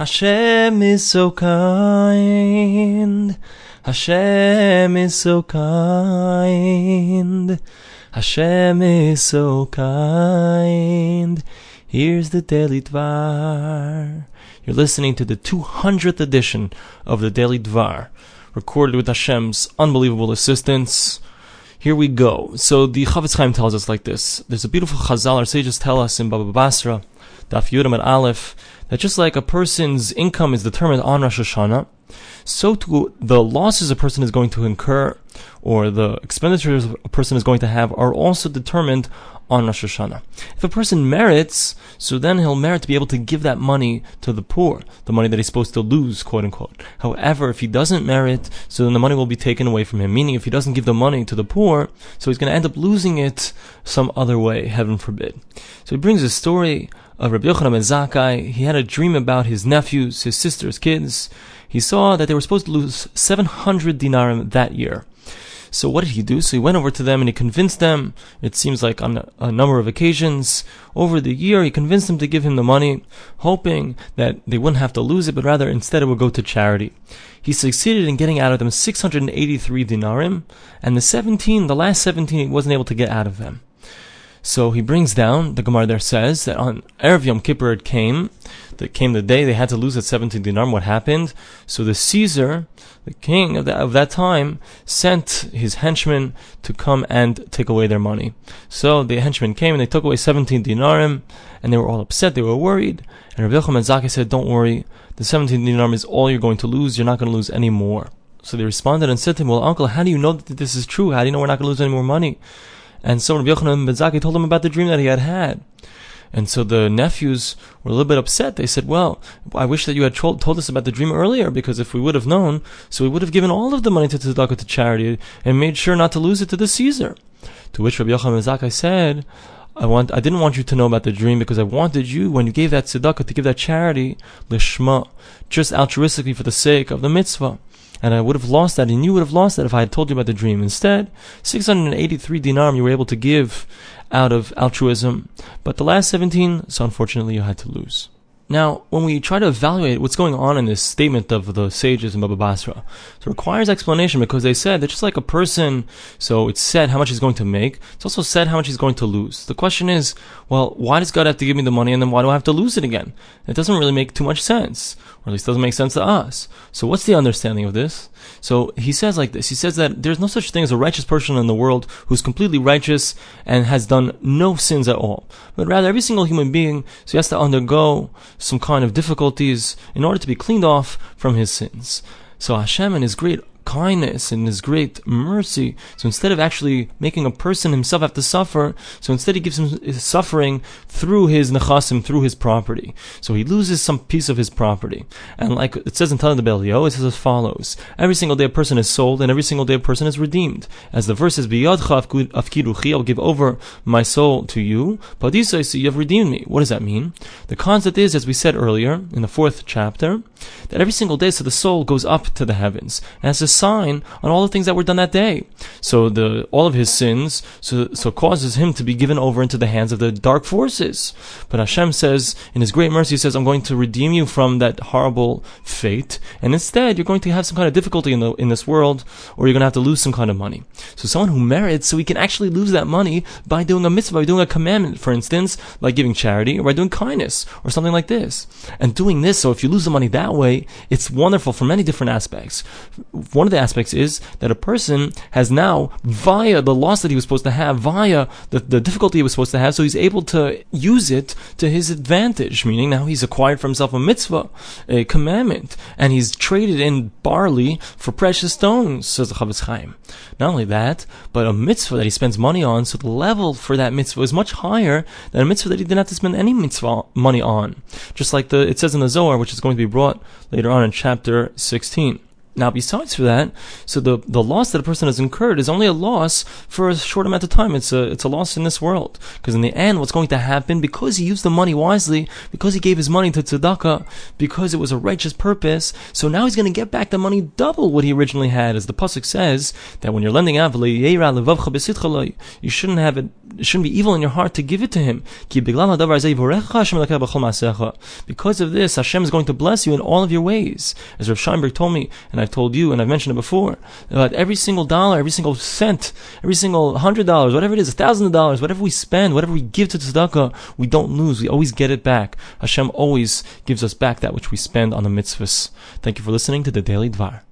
Hashem is so kind. Hashem is so kind. Hashem is so kind. Here's the Daily Dvar. You're listening to the 200th edition of the Daily Dvar, recorded with Hashem's unbelievable assistance. Here we go. So the Chafetz Chaim tells us like this. There's a beautiful Chazal, our sages tell us in Baba Basra, Daf Yud amud Aleph, that just like a person's income is determined on Rosh Hashanah, so too the losses a person is going to incur or the expenditures a person is going to have are also determined on Rosh Hashanah. If a person merits, so then he'll merit to be able to give that money to the poor, the money that he's supposed to lose, quote unquote. However, if he doesn't merit, so then the money will be taken away from him. Meaning, if he doesn't give the money to the poor, so he's going to end up losing it some other way, heaven forbid. So he brings a story of Rabbi Yochanan ben Zakkai. He had a dream about his nephews, his sisters, kids. He saw that they were supposed to lose 700 dinarim that year. So what did he do? So he went over to them and he convinced them, it seems like on a number of occasions over the year, he convinced them to give him the money, hoping that they wouldn't have to lose it, but rather instead it would go to charity. He succeeded in getting out of them 683 dinarim, and the 17, the last 17, he wasn't able to get out of them. So he brings down, the Gemara there says, that on Erev Yom Kippur it came, that came the day they had to lose at 17 dinar. What happened? So the Caesar, the king of, the, of that time, sent his henchmen to come and take away their money. So the henchmen came and they took away 17 dinarim, and they were all upset, they were worried. And Rabbi Yochanan Zakkai said, don't worry, the 17 dinarim is all you're going to lose, you're not going to lose any more. So they responded and said to him, well uncle, how do you know that this is true? How do you know we're not going to lose any more money? And so Rabbi Yochanan ben Zakkai told him about the dream that he had had. And so the nephews were a little bit upset. They said, well, I wish that you had told, told us about the dream earlier, because if we would have known, so we would have given all of the money to tzedakah to charity and made sure not to lose it to the Caesar. To which Rabbi Yochanan ben Zakkai said, I want, I didn't want you to know about the dream because I wanted you, when you gave that tzedakah, to give that charity, lishma, just altruistically for the sake of the mitzvah and I would have lost that, and you would have lost that if I had told you about the dream. Instead, 683 dinar you were able to give out of altruism, but the last 17, so unfortunately you had to lose. Now, when we try to evaluate what's going on in this statement of the sages in Baba Basra, it requires explanation because they said that just like a person, so it's said how much he's going to make, it's also said how much he's going to lose. The question is, well, why does God have to give me the money and then why do I have to lose it again? It doesn't really make too much sense, or at least doesn't make sense to us. So what's the understanding of this? So he says like this. He says that there's no such thing as a righteous person in the world who's completely righteous and has done no sins at all. But rather every single human being, so he has to undergo some kind of difficulties in order to be cleaned off from his sins. So Hashem in his great kindness and his great mercy. So instead of actually making a person himself have to suffer, so instead he gives him suffering through his nechasim, through his property. So he loses some piece of his property. And like it says in Talmud Belio, it says as follows: Every single day a person is sold, and every single day a person is redeemed. As the verse says, "Biyadcha afkiruchi," I'll give over my soul to you. Padisa, you have redeemed me. What does that mean? The concept is, as we said earlier in the fourth chapter, that every single day, so the soul goes up to the heavens as a sign on all the things that were done that day. So the all of his sins so so causes him to be given over into the hands of the dark forces. But Hashem says in His great mercy, He says, "I'm going to redeem you from that horrible fate, and instead you're going to have some kind of difficulty in the in this world, or you're going to have to lose some kind of money." So someone who merits, so he can actually lose that money by doing a mitzvah, by doing a commandment, for instance, by giving charity or by doing kindness or something like this. And doing this, so if you lose the money that way, it's wonderful for many different aspects. One of the aspects is that a person has now, via the loss that he was supposed to have, via the, the difficulty he was supposed to have, so he's able to use it to his advantage, meaning now he's acquired for himself a mitzvah, a commandment, and he's traded in barley for precious stones, says the Chafetz Chaim. Not only that, but a mitzvah that he spends money on, so the level for that mitzvah is much higher than a mitzvah that he didn't have to spend any mitzvah money on. Just like the, it says in the Zohar, which is going to be brought later on in chapter 16. Now, besides for that, so the, the loss that a person has incurred is only a loss for a short amount of time. It's a it's a loss in this world because in the end, what's going to happen because he used the money wisely, because he gave his money to tzedakah, because it was a righteous purpose. So now he's going to get back the money double what he originally had, as the pasuk says that when you're lending out, you shouldn't have it. It shouldn't be evil in your heart to give it to him. Because of this, Hashem is going to bless you in all of your ways, as Rav Scheinberg told me, and and I've told you, and I've mentioned it before, that every single dollar, every single cent, every single hundred dollars, whatever it is, a thousand dollars, whatever we spend, whatever we give to tzedakah, we don't lose. We always get it back. Hashem always gives us back that which we spend on the mitzvahs. Thank you for listening to the Daily Dvar.